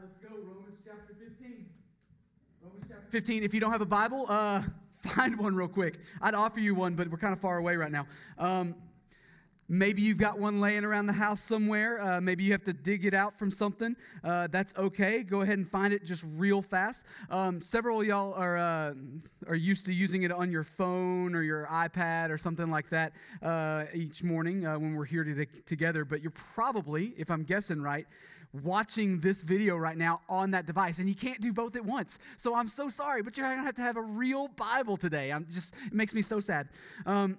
let's go. Romans chapter 15. Romans chapter 15. If you don't have a Bible, uh, find one real quick. I'd offer you one, but we're kind of far away right now. Um, maybe you've got one laying around the house somewhere. Uh, maybe you have to dig it out from something. Uh, that's okay. Go ahead and find it just real fast. Um, several y'all are, uh, are used to using it on your phone or your iPad or something like that uh, each morning uh, when we're here to, together. But you're probably, if I'm guessing right, watching this video right now on that device, and you can't do both at once. So I'm so sorry, but you're going to have to have a real Bible today. I'm just, it makes me so sad. Um,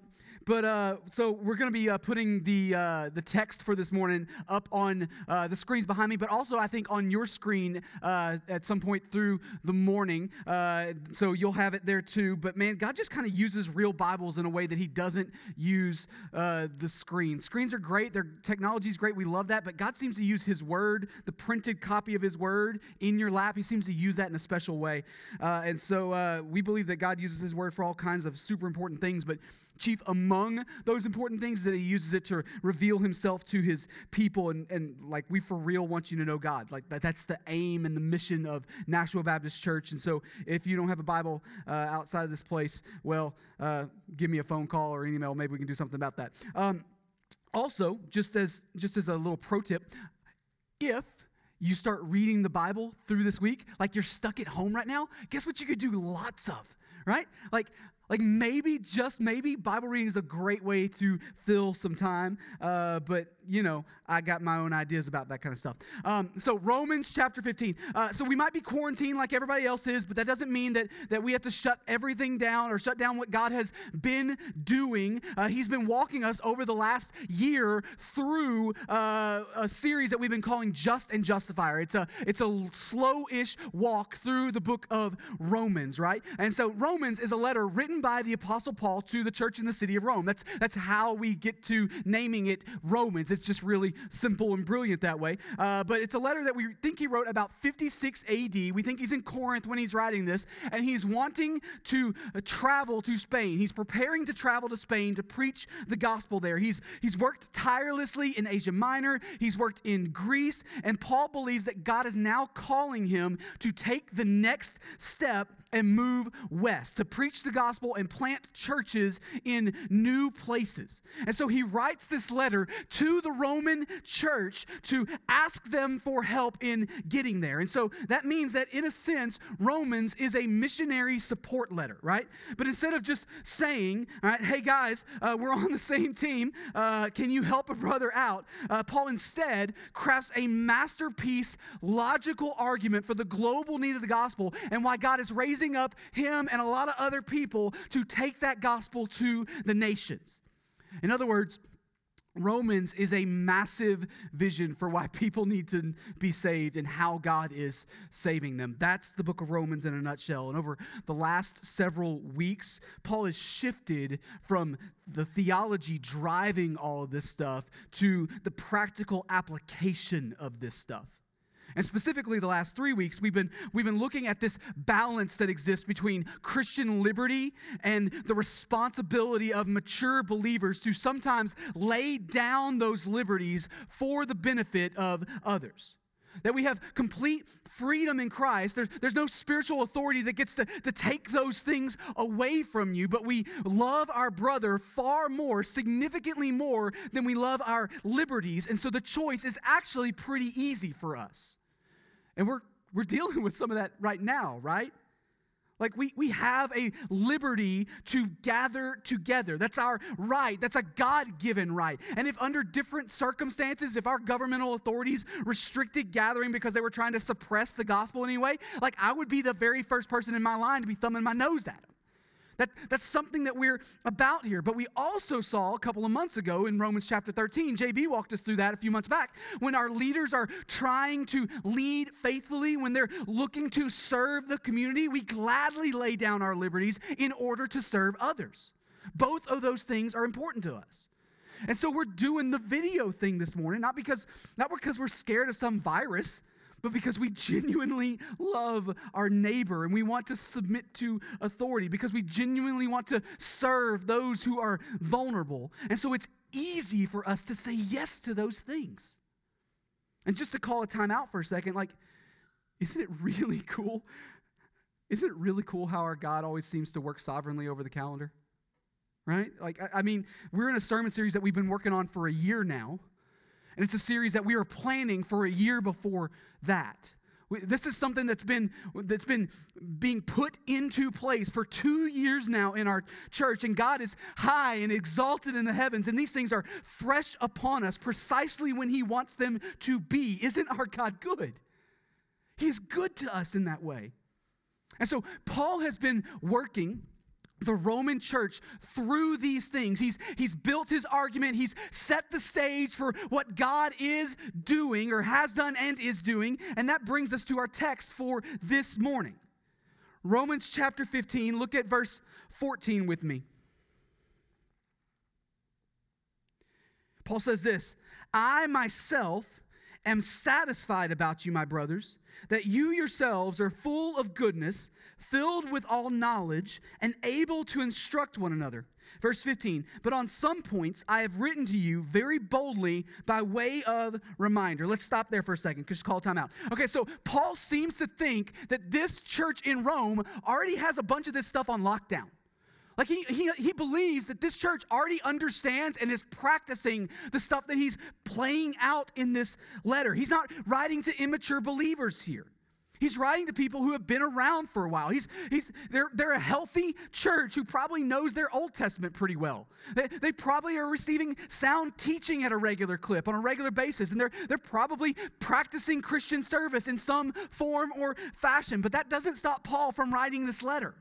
but uh, so we're going to be uh, putting the uh, the text for this morning up on uh, the screens behind me, but also I think on your screen uh, at some point through the morning. Uh, so you'll have it there too. But man, God just kind of uses real Bibles in a way that He doesn't use the screen. Screens are great. Their technology is great. We love that. But God seems to use His Word, the printed copy of His Word, in your lap. He seems to use that in a special way. and so we believe that God uses His Word for all kinds of super important things. But chief among those important things that he uses it to reveal himself to his people. And, and like we for real want you to know god. Like that, that's the aim and the mission of nashville baptist church. And so if you don't have a bible uh, outside of this place well uh, give me a phone call or an email. Maybe we can do something about that. Um, also just as just as a little pro tip if you start reading the bible through this week like you're stuck at home right now guess what you could do lots of right? Like like maybe, just maybe, Bible reading is a great way to fill some time. Uh, but, you know, I got my own ideas about that kind of stuff. Um, so, Romans chapter 15. Uh, so, we might be quarantined like everybody else is, but that doesn't mean that, that we have to shut everything down or shut down what God has been doing. Uh, he's been walking us over the last year through uh, a series that we've been calling Just and Justifier. It's a, it's a slow ish walk through the book of Romans, right? And so, Romans is a letter written by the Apostle Paul to the church in the city of Rome. That's, that's how we get to naming it Romans. It's just really simple and brilliant that way. Uh, but it's a letter that we think he wrote about 56 AD. We think he's in Corinth when he's writing this, and he's wanting to uh, travel to Spain. He's preparing to travel to Spain to preach the gospel there. He's, he's worked tirelessly in Asia Minor, he's worked in Greece, and Paul believes that God is now calling him to take the next step and move west to preach the gospel and plant churches in new places. And so he writes this letter to the Roman church to ask them for help in getting there. And so that means that, in a sense, Romans is a missionary support letter, right? But instead of just saying, hey guys, uh, we're on the same team, uh, can you help a brother out? Uh, Paul instead crafts a masterpiece logical argument for the global need of the gospel and why God is raising raising up him and a lot of other people to take that gospel to the nations. In other words, Romans is a massive vision for why people need to be saved and how God is saving them. That's the book of Romans in a nutshell. And over the last several weeks, Paul has shifted from the theology driving all of this stuff to the practical application of this stuff. And specifically, the last three weeks, we've been, we've been looking at this balance that exists between Christian liberty and the responsibility of mature believers to sometimes lay down those liberties for the benefit of others. That we have complete freedom in Christ. There's, there's no spiritual authority that gets to, to take those things away from you, but we love our brother far more, significantly more, than we love our liberties. And so the choice is actually pretty easy for us. And we're, we're dealing with some of that right now, right? Like we, we have a liberty to gather together. That's our right. That's a God given right. And if under different circumstances, if our governmental authorities restricted gathering because they were trying to suppress the gospel anyway, like I would be the very first person in my line to be thumbing my nose at them. That, that's something that we're about here. But we also saw a couple of months ago in Romans chapter 13, JB walked us through that a few months back, when our leaders are trying to lead faithfully, when they're looking to serve the community, we gladly lay down our liberties in order to serve others. Both of those things are important to us. And so we're doing the video thing this morning, not because not because we're scared of some virus, but because we genuinely love our neighbor and we want to submit to authority, because we genuinely want to serve those who are vulnerable. And so it's easy for us to say yes to those things. And just to call a time out for a second, like, isn't it really cool? Isn't it really cool how our God always seems to work sovereignly over the calendar? Right? Like, I, I mean, we're in a sermon series that we've been working on for a year now. And it's a series that we were planning for a year before that. This is something that's been, that's been being put into place for two years now in our church, and God is high and exalted in the heavens, and these things are fresh upon us precisely when He wants them to be. Isn't our God good? He is good to us in that way. And so Paul has been working the Roman church through these things. He's, he's built his argument, he's set the stage for what God is doing or has done and is doing. And that brings us to our text for this morning. Romans chapter 15, look at verse 14 with me. Paul says this I myself am satisfied about you, my brothers, that you yourselves are full of goodness filled with all knowledge, and able to instruct one another. Verse 15, but on some points I have written to you very boldly by way of reminder. Let's stop there for a second, just call time out. Okay, so Paul seems to think that this church in Rome already has a bunch of this stuff on lockdown. Like he, he, he believes that this church already understands and is practicing the stuff that he's playing out in this letter. He's not writing to immature believers here. He's writing to people who have been around for a while. He's, he's, they're, they're a healthy church who probably knows their Old Testament pretty well. They, they probably are receiving sound teaching at a regular clip on a regular basis, and they're, they're probably practicing Christian service in some form or fashion. But that doesn't stop Paul from writing this letter.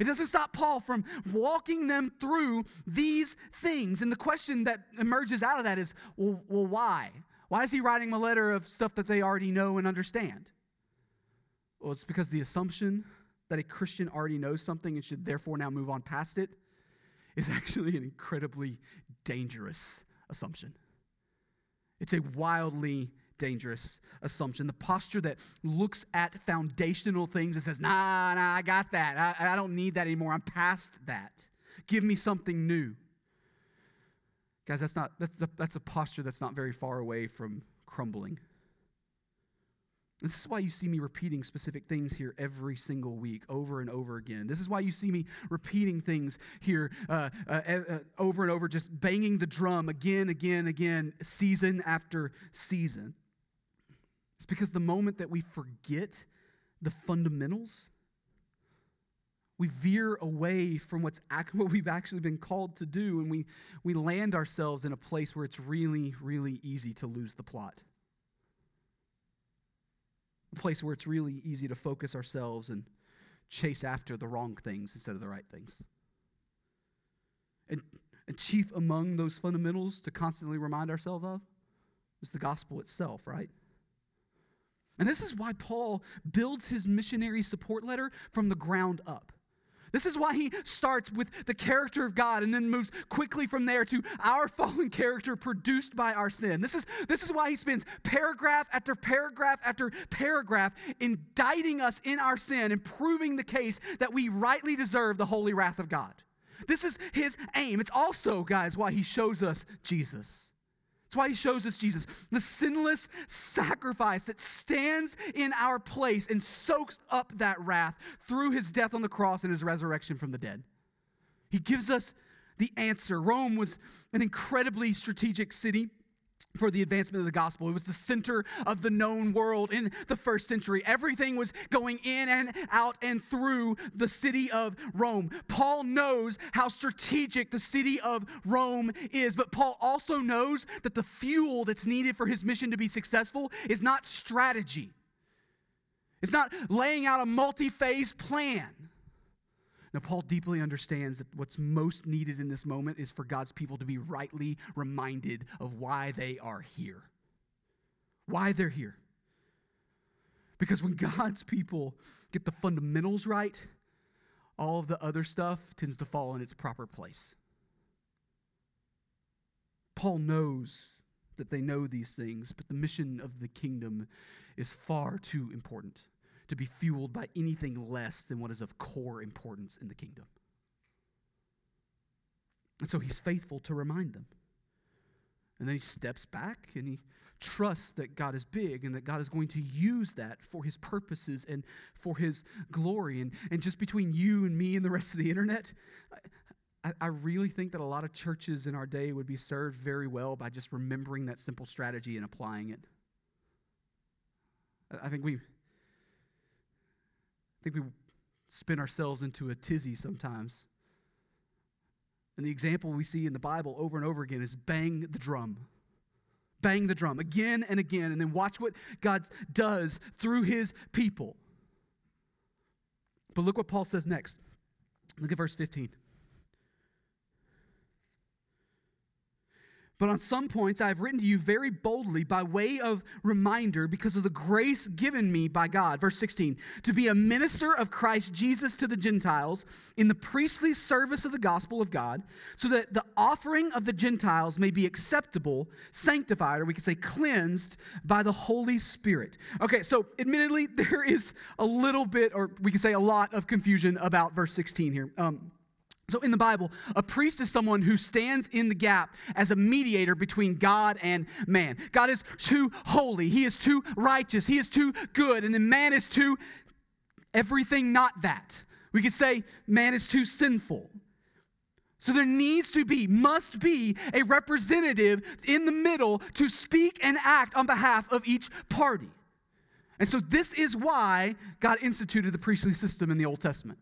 It doesn't stop Paul from walking them through these things. And the question that emerges out of that is well, well why? Why is he writing a letter of stuff that they already know and understand? Well, it's because the assumption that a Christian already knows something and should therefore now move on past it is actually an incredibly dangerous assumption. It's a wildly dangerous assumption. The posture that looks at foundational things and says, nah, nah, I got that. I, I don't need that anymore. I'm past that. Give me something new. Guys, that's not that's a, that's a posture that's not very far away from crumbling. This is why you see me repeating specific things here every single week, over and over again. This is why you see me repeating things here uh, uh, uh, over and over, just banging the drum again, again, again, season after season. It's because the moment that we forget the fundamentals, we veer away from what's what we've actually been called to do, and we, we land ourselves in a place where it's really, really easy to lose the plot place where it's really easy to focus ourselves and chase after the wrong things instead of the right things. And, and chief among those fundamentals to constantly remind ourselves of is the gospel itself, right? And this is why Paul builds his missionary support letter from the ground up. This is why he starts with the character of God and then moves quickly from there to our fallen character produced by our sin. This is, this is why he spends paragraph after paragraph after paragraph indicting us in our sin and proving the case that we rightly deserve the holy wrath of God. This is his aim. It's also, guys, why he shows us Jesus. That's why he shows us Jesus, the sinless sacrifice that stands in our place and soaks up that wrath through his death on the cross and his resurrection from the dead. He gives us the answer. Rome was an incredibly strategic city for the advancement of the gospel. It was the center of the known world in the first century. Everything was going in and out and through the city of Rome. Paul knows how strategic the city of Rome is, but Paul also knows that the fuel that's needed for his mission to be successful is not strategy. It's not laying out a multi phase plan. Now, Paul deeply understands that what's most needed in this moment is for God's people to be rightly reminded of why they are here. Why they're here. Because when God's people get the fundamentals right, all of the other stuff tends to fall in its proper place. Paul knows that they know these things, but the mission of the kingdom is far too important to be fueled by anything less than what is of core importance in the kingdom. And so he's faithful to remind them. And then he steps back and he trusts that God is big and that God is going to use that for his purposes and for his glory. And, and just between you and me and the rest of the internet, I, I really think that a lot of churches in our day would be served very well by just remembering that simple strategy and applying it. I, think we think we spin ourselves into a tizzy sometimes. And the example we see in the Bible over and over again is bang the drum. Bang the drum again and again, and then watch what God does through his people. But look what Paul says next. Look at verse 15. But on some points, I have written to you very boldly by way of reminder because of the grace given me by God. Verse 16 to be a minister of Christ Jesus to the Gentiles in the priestly service of the gospel of God, so that the offering of the Gentiles may be acceptable, sanctified, or we could say cleansed by the Holy Spirit. Okay, so admittedly, there is a little bit, or we could say a lot of confusion about verse 16 here. Um, so, in the Bible, a priest is someone who stands in the gap as a mediator between God and man. God is too holy, He is too righteous, He is too good, and then man is too everything not that. We could say man is too sinful. So, there needs to be, must be, a representative in the middle to speak and act on behalf of each party. And so, this is why God instituted the priestly system in the Old Testament.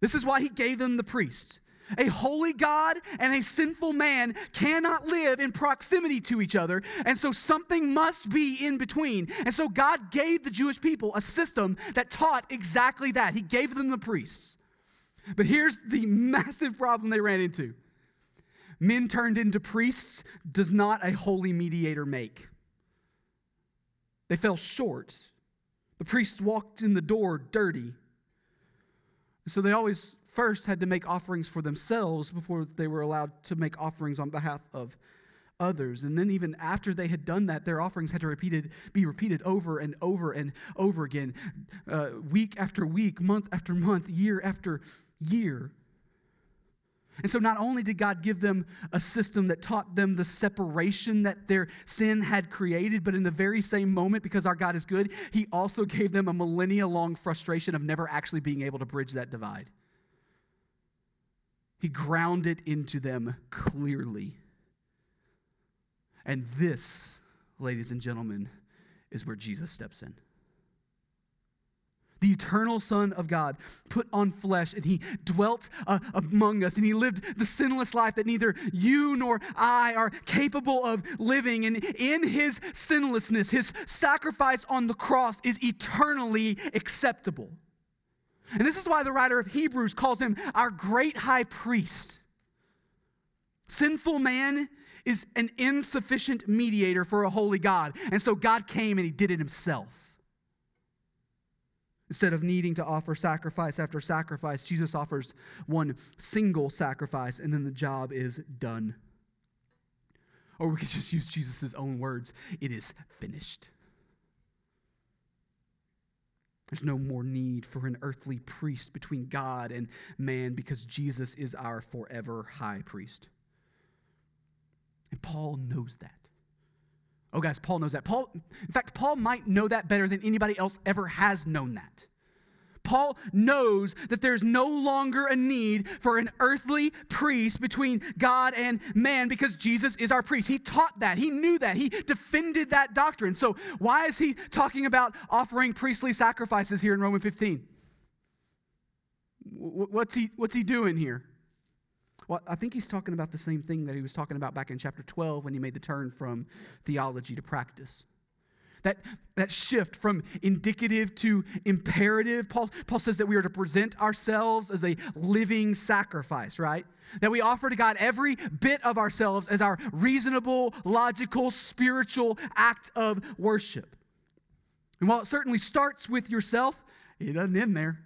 This is why he gave them the priest. A holy God and a sinful man cannot live in proximity to each other, and so something must be in between. And so God gave the Jewish people a system that taught exactly that. He gave them the priests. But here's the massive problem they ran into men turned into priests does not a holy mediator make. They fell short. The priests walked in the door dirty. So they always first had to make offerings for themselves before they were allowed to make offerings on behalf of others. And then even after they had done that, their offerings had to repeated, be repeated over and over and over again, uh, week after week, month after month, year after year. And so, not only did God give them a system that taught them the separation that their sin had created, but in the very same moment, because our God is good, He also gave them a millennia long frustration of never actually being able to bridge that divide. He ground it into them clearly. And this, ladies and gentlemen, is where Jesus steps in the eternal Son of God, put on flesh, and he dwelt uh, among us, and he lived the sinless life that neither you nor I are capable of living. And in his sinlessness, his sacrifice on the cross is eternally acceptable. And this is why the writer of Hebrews calls him our great high priest. Sinful man is an insufficient mediator for a holy God. And so God came and he did it himself. Instead of needing to offer sacrifice after sacrifice, Jesus offers one single sacrifice, and then the job is done. Or we could just use Jesus' own words it is finished. There's no more need for an earthly priest between God and man because Jesus is our forever high priest. And Paul knows that. Oh, guys, Paul knows that. Paul, in fact, Paul might know that better than anybody else ever has known that. Paul knows that there's no longer a need for an earthly priest between God and man because Jesus is our priest. He taught that. He knew that. He defended that doctrine. So, why is he talking about offering priestly sacrifices here in Romans 15? What's he, what's he doing here? Well, I think he's talking about the same thing that he was talking about back in chapter 12 when he made the turn from theology to practice. That, that shift from indicative to imperative. Paul, Paul says that we are to present ourselves as a living sacrifice, right? That we offer to God every bit of ourselves as our reasonable, logical, spiritual act of worship. And while it certainly starts with yourself, it doesn't end there.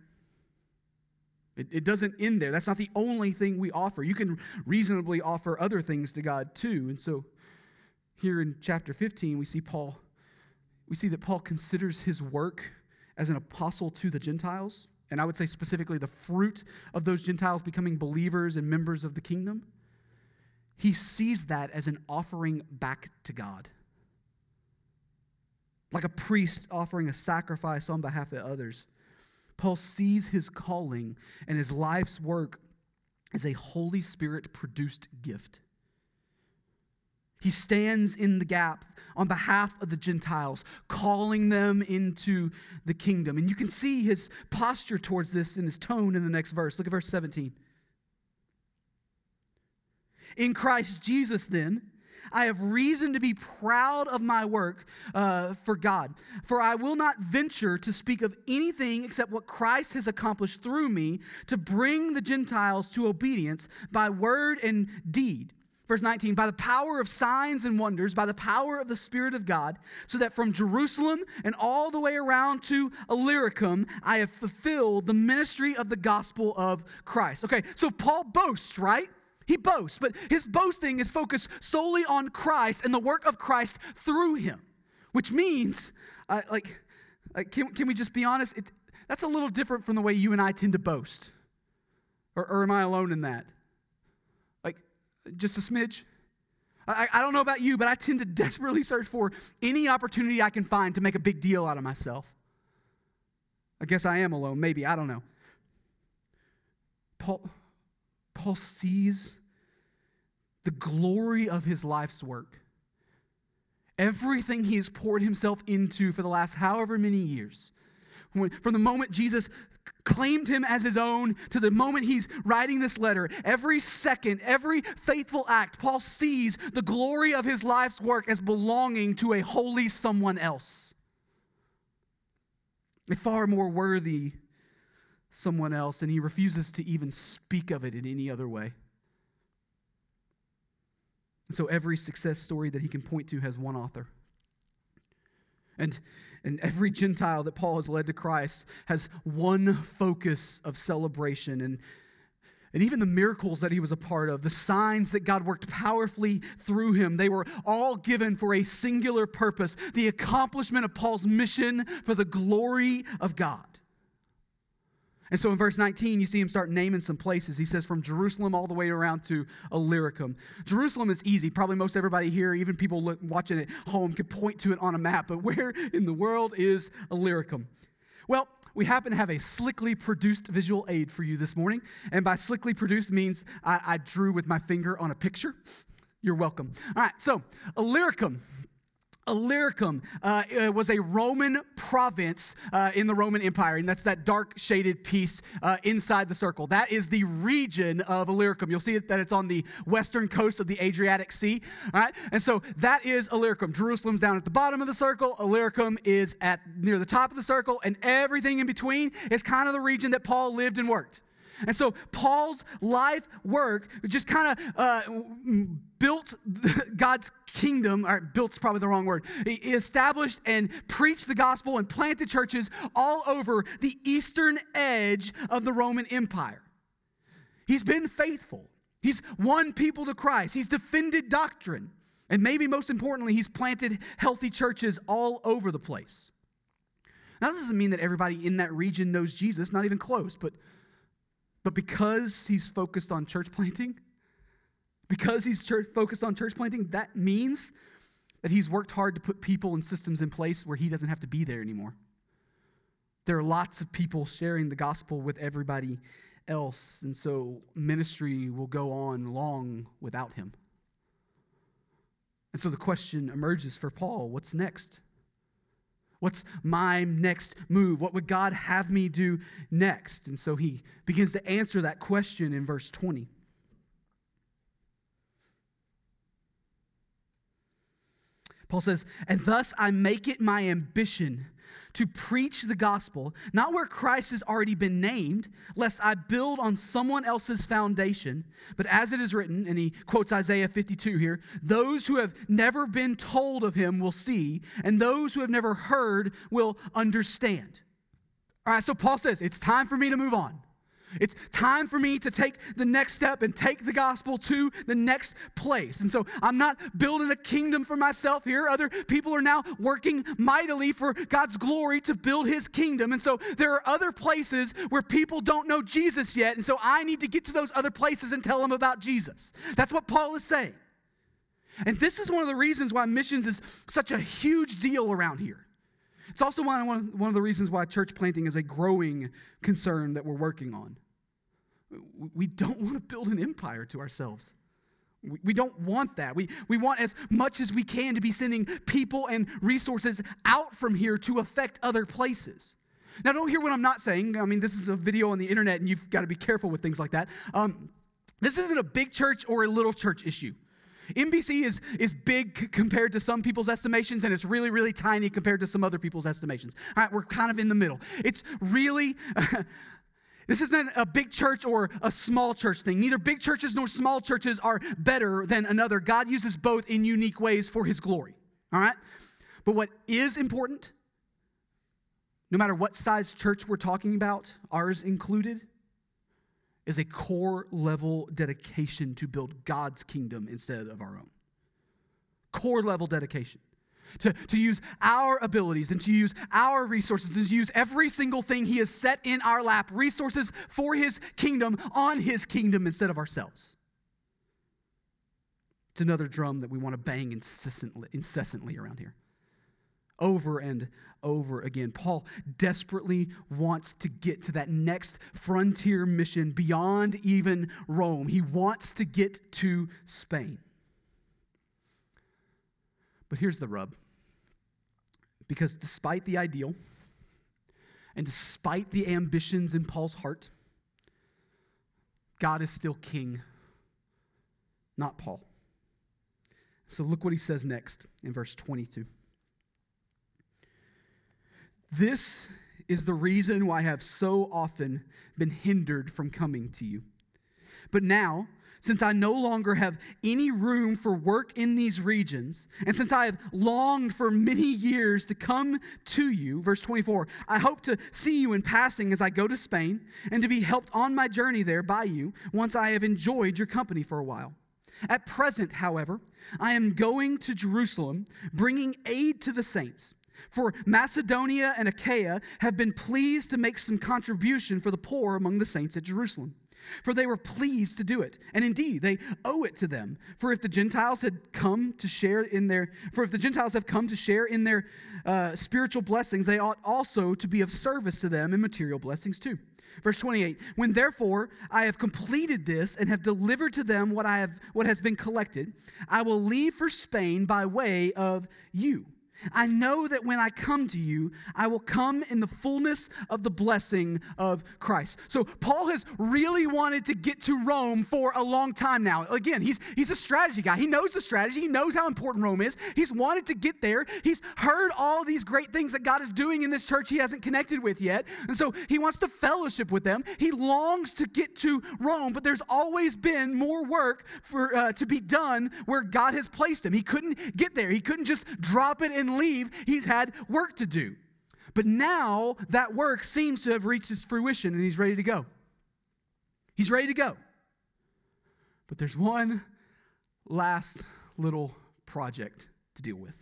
It, it doesn't end there. That's not the only thing we offer. You can reasonably offer other things to God too. And so here in chapter 15, we see Paul, we see that Paul considers his work as an apostle to the Gentiles. And I would say specifically the fruit of those Gentiles becoming believers and members of the kingdom. He sees that as an offering back to God. like a priest offering a sacrifice on behalf of others. Paul sees his calling and his life's work as a Holy Spirit produced gift. He stands in the gap on behalf of the Gentiles, calling them into the kingdom. And you can see his posture towards this in his tone in the next verse. Look at verse 17. In Christ Jesus, then, I have reason to be proud of my work uh, for God. For I will not venture to speak of anything except what Christ has accomplished through me to bring the Gentiles to obedience by word and deed. Verse 19, by the power of signs and wonders, by the power of the Spirit of God, so that from Jerusalem and all the way around to Illyricum, I have fulfilled the ministry of the gospel of Christ. Okay, so Paul boasts, right? He boasts, but his boasting is focused solely on Christ and the work of Christ through him, which means, uh, like, like can, can we just be honest? It, that's a little different from the way you and I tend to boast. Or, or am I alone in that? Like, just a smidge? I, I don't know about you, but I tend to desperately search for any opportunity I can find to make a big deal out of myself. I guess I am alone, maybe, I don't know. Paul, Paul sees the glory of his life's work. Everything he has poured himself into for the last however many years. When, from the moment Jesus claimed him as his own to the moment he's writing this letter, every second, every faithful act, Paul sees the glory of his life's work as belonging to a holy someone else. A far more worthy someone else, and he refuses to even speak of it in any other way. And so every success story that he can point to has one author. And, and every Gentile that Paul has led to Christ has one focus of celebration. And, and even the miracles that he was a part of, the signs that God worked powerfully through him, they were all given for a singular purpose the accomplishment of Paul's mission for the glory of God. And so in verse 19, you see him start naming some places. He says from Jerusalem all the way around to Illyricum. Jerusalem is easy. Probably most everybody here, even people look, watching at home, could point to it on a map. But where in the world is Illyricum? Well, we happen to have a slickly produced visual aid for you this morning. And by slickly produced means I, I drew with my finger on a picture. You're welcome. All right, so Illyricum Illyricum uh, was a Roman province uh, in the Roman Empire, and that's that dark shaded piece uh, inside the circle. That is the region of Illyricum. You'll see that it's on the western coast of the Adriatic Sea. All right, and so that is Illyricum. Jerusalem's down at the bottom of the circle. Illyricum is at near the top of the circle, and everything in between is kind of the region that Paul lived and worked. And so Paul's life work just kind of uh, built God's kingdom, or built's probably the wrong word. He established and preached the gospel and planted churches all over the eastern edge of the Roman Empire. He's been faithful. He's won people to Christ. He's defended doctrine. And maybe most importantly, he's planted healthy churches all over the place. Now, this doesn't mean that everybody in that region knows Jesus, not even close, but but because he's focused on church planting, because he's church, focused on church planting, that means that he's worked hard to put people and systems in place where he doesn't have to be there anymore. There are lots of people sharing the gospel with everybody else, and so ministry will go on long without him. And so the question emerges for Paul what's next? What's my next move? What would God have me do next? And so he begins to answer that question in verse 20. Paul says, And thus I make it my ambition to preach the gospel, not where Christ has already been named, lest I build on someone else's foundation, but as it is written, and he quotes Isaiah 52 here those who have never been told of him will see, and those who have never heard will understand. All right, so Paul says, it's time for me to move on. It's time for me to take the next step and take the gospel to the next place. And so I'm not building a kingdom for myself here. Other people are now working mightily for God's glory to build his kingdom. And so there are other places where people don't know Jesus yet. And so I need to get to those other places and tell them about Jesus. That's what Paul is saying. And this is one of the reasons why missions is such a huge deal around here. It's also one of, one of the reasons why church planting is a growing concern that we're working on. We don't want to build an empire to ourselves. We don't want that. We, we want as much as we can to be sending people and resources out from here to affect other places. Now, don't hear what I'm not saying. I mean, this is a video on the internet, and you've got to be careful with things like that. Um, this isn't a big church or a little church issue. NBC is, is big compared to some people's estimations, and it's really, really tiny compared to some other people's estimations. All right, we're kind of in the middle. It's really. This isn't a big church or a small church thing. Neither big churches nor small churches are better than another. God uses both in unique ways for his glory. All right? But what is important, no matter what size church we're talking about, ours included, is a core level dedication to build God's kingdom instead of our own. Core level dedication. To, to use our abilities and to use our resources and to use every single thing He has set in our lap, resources for His kingdom, on His kingdom instead of ourselves. It's another drum that we want to bang incessantly, incessantly around here. Over and over again. Paul desperately wants to get to that next frontier mission beyond even Rome. He wants to get to Spain. But here's the rub. Because despite the ideal, and despite the ambitions in Paul's heart, God is still king, not Paul. So look what he says next in verse 22. This is the reason why I have so often been hindered from coming to you. But now, since I no longer have any room for work in these regions, and since I have longed for many years to come to you, verse 24, I hope to see you in passing as I go to Spain, and to be helped on my journey there by you once I have enjoyed your company for a while. At present, however, I am going to Jerusalem, bringing aid to the saints for Macedonia and Achaia have been pleased to make some contribution for the poor among the saints at Jerusalem. For they were pleased to do it. And indeed, they owe it to them. For if the Gentiles had come to share in their, for if the Gentiles have come to share in their uh, spiritual blessings, they ought also to be of service to them in material blessings too. Verse 28 When therefore I have completed this and have delivered to them what, I have, what has been collected, I will leave for Spain by way of you I know that when I come to you, I will come in the fullness of the blessing of Christ. So Paul has really wanted to get to Rome for a long time now. Again, he's, he's a strategy guy. He knows the strategy. He knows how important Rome is. He's wanted to get there. He's heard all these great things that God is doing in this church he hasn't connected with yet. And so he wants to fellowship with them. He longs to get to Rome, but there's always been more work for, uh, to be done where God has placed him. He couldn't get there. He couldn't just drop it leave, he's had work to do. But now that work seems to have reached its fruition and he's ready to go. He's ready to go. But there's one last little project to deal with.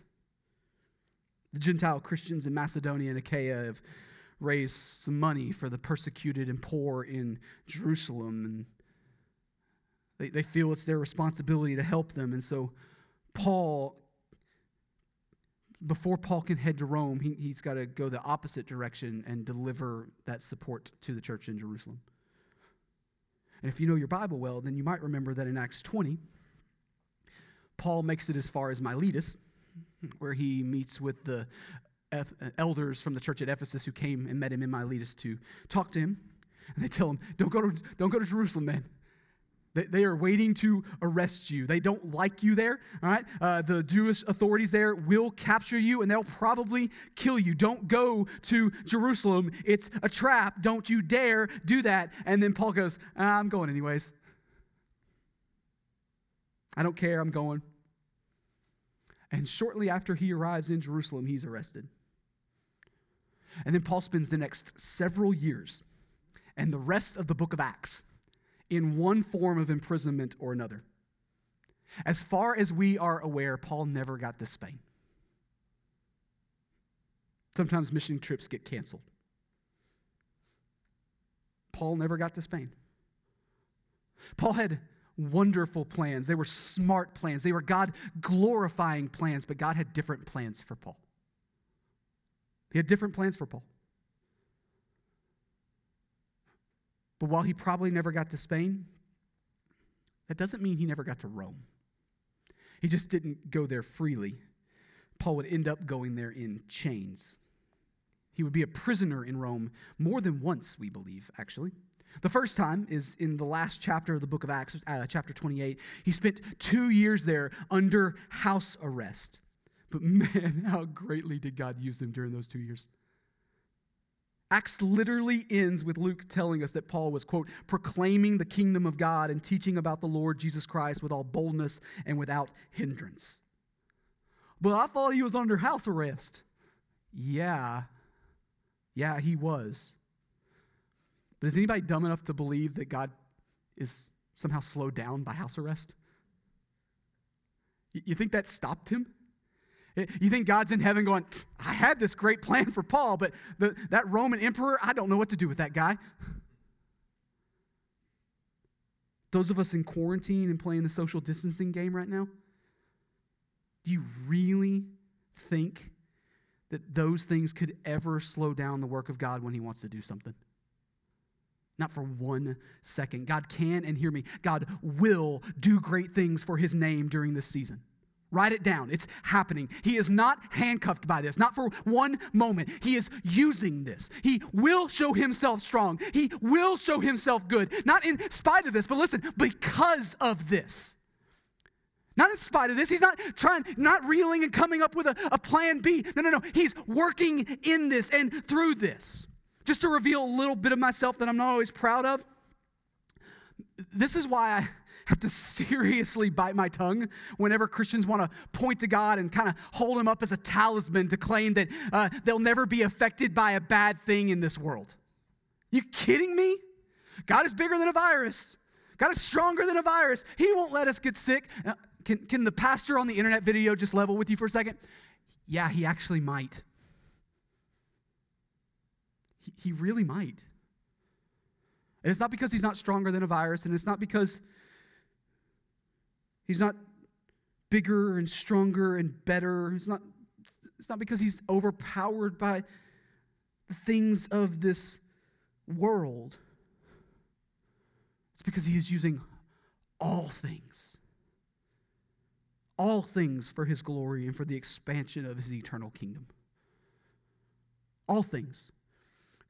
The Gentile Christians in Macedonia and Achaia have raised some money for the persecuted and poor in Jerusalem, and they, they feel it's their responsibility to help them. And so Paul before Paul can head to Rome, he, he's got to go the opposite direction and deliver that support to the church in Jerusalem. And if you know your Bible well, then you might remember that in Acts 20, Paul makes it as far as Miletus, where he meets with the elders from the church at Ephesus who came and met him in Miletus to talk to him. And they tell him, Don't go to, don't go to Jerusalem, man. They, are waiting to arrest you. They don't like you there, all right? Uh, the Jewish authorities there will capture you and they'll probably kill you. Don't go to Jerusalem. It's a trap. Don't you dare do that. And then Paul goes, ah, I'm going anyways. I don't care. I'm going. And shortly after he arrives in Jerusalem, he's arrested. And then Paul spends the next several years and the rest of the book of Acts in one form of imprisonment or another. As far as we are aware, Paul never got to Spain. Sometimes mission trips get canceled. Paul never got to Spain. Paul had wonderful plans. They were smart plans. They were God glorifying plans, but God had different plans for Paul. He had different plans for Paul. But while he probably never got to Spain, that doesn't mean he never got to Rome. He just didn't go there freely. Paul would end up going there in chains. He would be a prisoner in Rome more than once, we believe, actually. The first time is in the last chapter of the book of Acts, uh, chapter 28. He spent two years there under house arrest. But man, how greatly did God use him during those two years? Acts literally ends with Luke telling us that Paul was, quote, proclaiming the kingdom of God and teaching about the Lord Jesus Christ with all boldness and without hindrance. But I thought he was under house arrest. Yeah. Yeah, he was. But is anybody dumb enough to believe that God is somehow slowed down by house arrest? You think that stopped him? Eh, you think God's in heaven going, I had this great plan for Paul, but the, that Roman emperor, I don't know what to do with that guy. Those of us in quarantine and playing the social distancing game right now, do you really think that those things could ever slow down the work of God when He wants to do something? Not for one second. God can, and hear me, God will do great things for His name during this season. Write it down. It's happening. He is not handcuffed by this, not for one moment. He is using this. He will show himself strong. He will show himself good. Not in spite of this, but listen, because of this. Not in spite of this. He's not trying, not reeling and coming up with a, a plan B. No, no, no. He's working in this and through this. Just to reveal a little bit of myself that I'm not always proud of. This is why I have to seriously bite my tongue whenever Christians want to point to God and kind of hold him up as a talisman to claim that uh, they'll never be affected by a bad thing in this world. You kidding me? God is bigger than a virus. God is stronger than a virus. He won't let us get sick. Now, can, can the pastor on the internet video just level with you for a second? Yeah, he actually might. He, he really might. And it's not because he's not stronger than a virus, and it's not because He's not bigger and stronger and better. It's not, it's not because he's overpowered by the things of this world. It's because he is using all things, all things for his glory and for the expansion of his eternal kingdom. All things.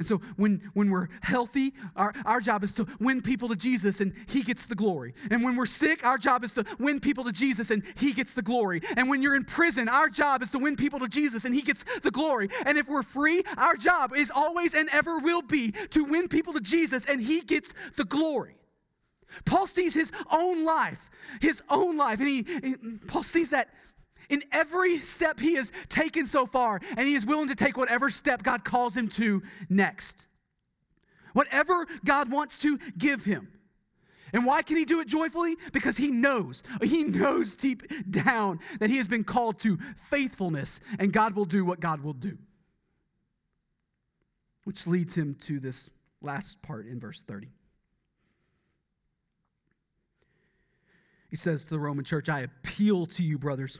And so when, when we're healthy, our, our job is to win people to Jesus and He gets the glory. And when we're sick, our job is to win people to Jesus and He gets the glory. And when you're in prison, our job is to win people to Jesus and He gets the glory. And if we're free, our job is always and ever will be to win people to Jesus and He gets the glory. Paul sees his own life, his own life, and he, Paul sees that in every step he has taken so far, and he is willing to take whatever step God calls him to next. Whatever God wants to give him. And why can he do it joyfully? Because he knows, he knows deep down that he has been called to faithfulness, and God will do what God will do. Which leads him to this last part in verse 30. He says to the Roman church, I appeal to you, brothers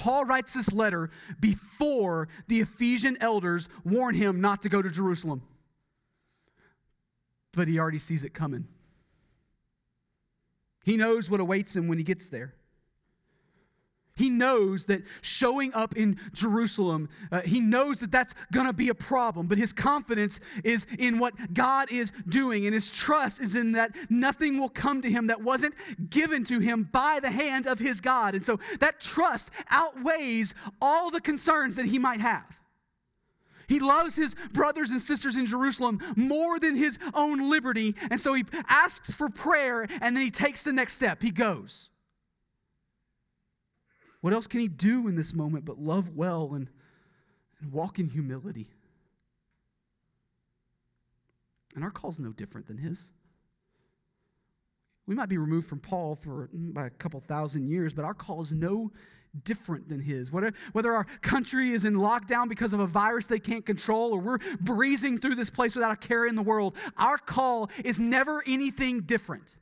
Paul writes this letter before the Ephesian elders warn him not to go to Jerusalem. But he already sees it coming. He knows what awaits him when he gets there. He knows that showing up in Jerusalem, uh, he knows that that's going to be a problem, but his confidence is in what God is doing, and his trust is in that nothing will come to him that wasn't given to him by the hand of his God. And so that trust outweighs all the concerns that he might have. He loves his brothers and sisters in Jerusalem more than his own liberty, and so he asks for prayer, and then he takes the next step. He goes. What else can he do in this moment but love well and, and walk in humility? And our call is no different than his. We might be removed from Paul for mm, by a couple thousand years, but our call is no different than his. Whether, whether our country is in lockdown because of a virus they can't control, or we're breezing through this place without a care in the world, our call is never anything different.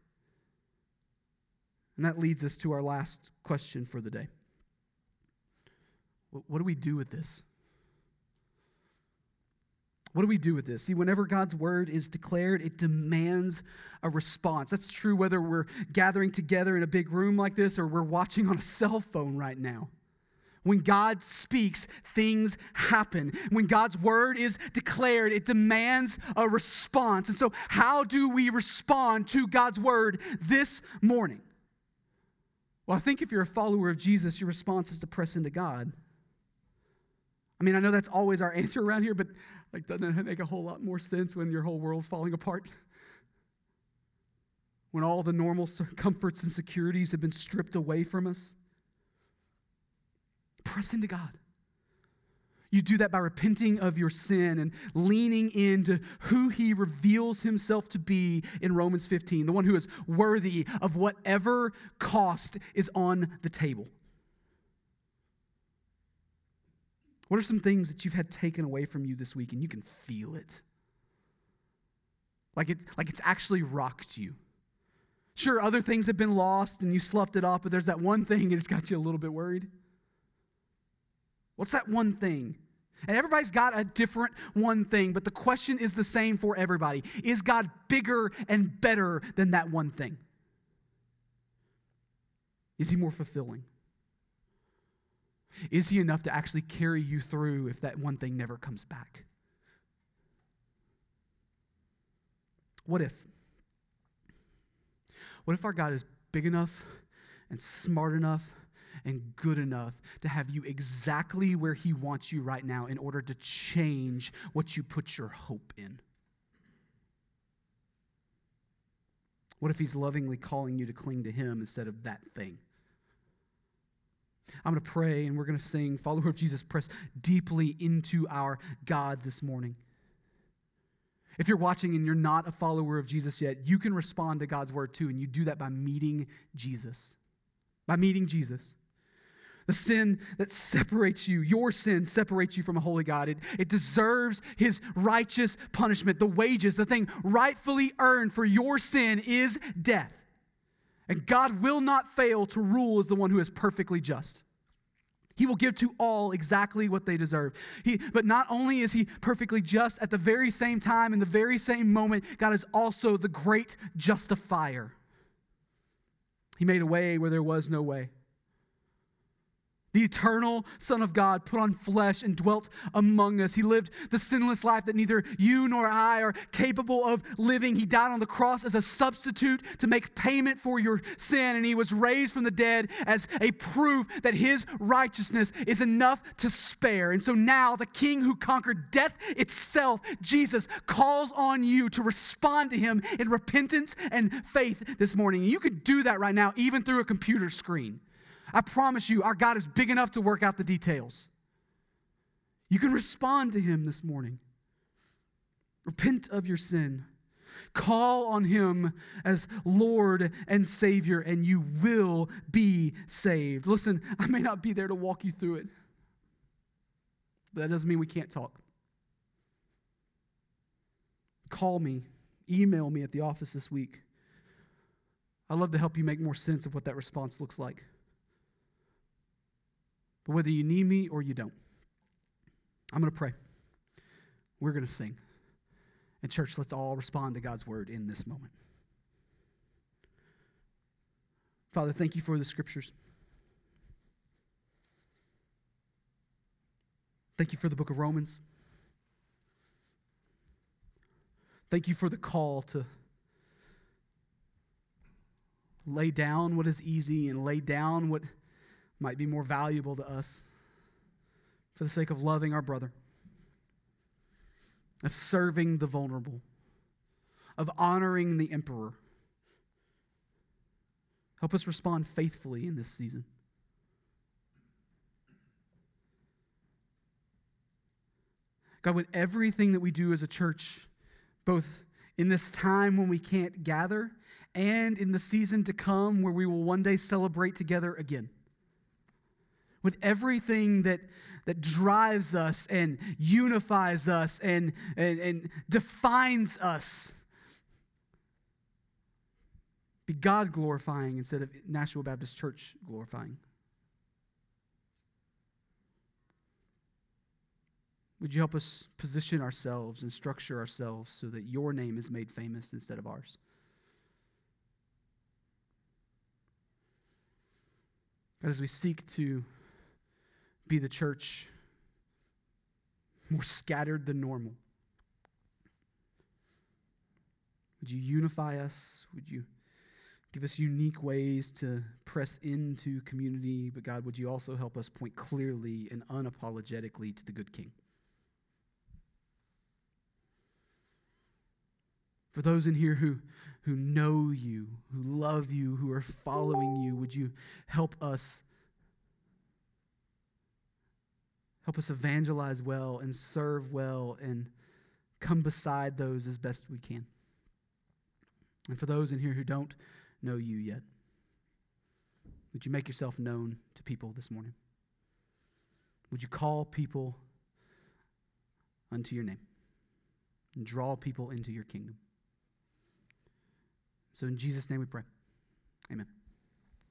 And that leads us to our last question for the day. What do we do with this? What do we do with this? See, whenever God's word is declared, it demands a response. That's true whether we're gathering together in a big room like this or we're watching on a cell phone right now. When God speaks, things happen. When God's word is declared, it demands a response. And so, how do we respond to God's word this morning? Well, I think if you're a follower of Jesus, your response is to press into God. I mean, I know that's always our answer around here, but like, doesn't it make a whole lot more sense when your whole world's falling apart? When all the normal comforts and securities have been stripped away from us? Press into God. You do that by repenting of your sin and leaning into who he reveals himself to be in Romans 15, the one who is worthy of whatever cost is on the table. What are some things that you've had taken away from you this week and you can feel it? Like, it, like it's actually rocked you. Sure, other things have been lost and you sloughed it off, but there's that one thing and it's got you a little bit worried. What's that one thing? And everybody's got a different one thing, but the question is the same for everybody. Is God bigger and better than that one thing? Is he more fulfilling? Is he enough to actually carry you through if that one thing never comes back? What if? What if our God is big enough and smart enough and good enough to have you exactly where he wants you right now in order to change what you put your hope in? What if he's lovingly calling you to cling to him instead of that thing? I'm going to pray and we're going to sing, Follower of Jesus, press deeply into our God this morning. If you're watching and you're not a follower of Jesus yet, you can respond to God's word too, and you do that by meeting Jesus. By meeting Jesus. The sin that separates you, your sin separates you from a holy God. It, it deserves his righteous punishment. The wages, the thing rightfully earned for your sin is death. And God will not fail to rule as the one who is perfectly just. He will give to all exactly what they deserve. He, but not only is he perfectly just, at the very same time, in the very same moment, God is also the great justifier. He made a way where there was no way. The eternal Son of God put on flesh and dwelt among us. He lived the sinless life that neither you nor I are capable of living. He died on the cross as a substitute to make payment for your sin, and he was raised from the dead as a proof that his righteousness is enough to spare. And so now, the King who conquered death itself, Jesus, calls on you to respond to him in repentance and faith this morning. You can do that right now, even through a computer screen. I promise you, our God is big enough to work out the details. You can respond to Him this morning. Repent of your sin. Call on Him as Lord and Savior, and you will be saved. Listen, I may not be there to walk you through it, but that doesn't mean we can't talk. Call me, email me at the office this week. I'd love to help you make more sense of what that response looks like. But whether you need me or you don't, I'm going to pray. We're going to sing. And, church, let's all respond to God's word in this moment. Father, thank you for the scriptures. Thank you for the book of Romans. Thank you for the call to lay down what is easy and lay down what might be more valuable to us for the sake of loving our brother, of serving the vulnerable, of honoring the emperor. Help us respond faithfully in this season. God, would everything that we do as a church, both in this time when we can't gather, and in the season to come where we will one day celebrate together again. With everything that, that drives us and unifies us and, and, and defines us. Be God glorifying instead of Nashville Baptist Church glorifying. Would you help us position ourselves and structure ourselves so that your name is made famous instead of ours? As we seek to be the church more scattered than normal, would you unify us? Would you give us unique ways to press into community? But God, would you also help us point clearly and unapologetically to the good King? For those in here who, who know you, who love you, who are following you, would you help us help us evangelize well and serve well and come beside those as best we can. And for those in here who don't know you yet, would you make yourself known to people this morning? Would you call people unto your name and draw people into your kingdom? So in Jesus' name we pray. Amen.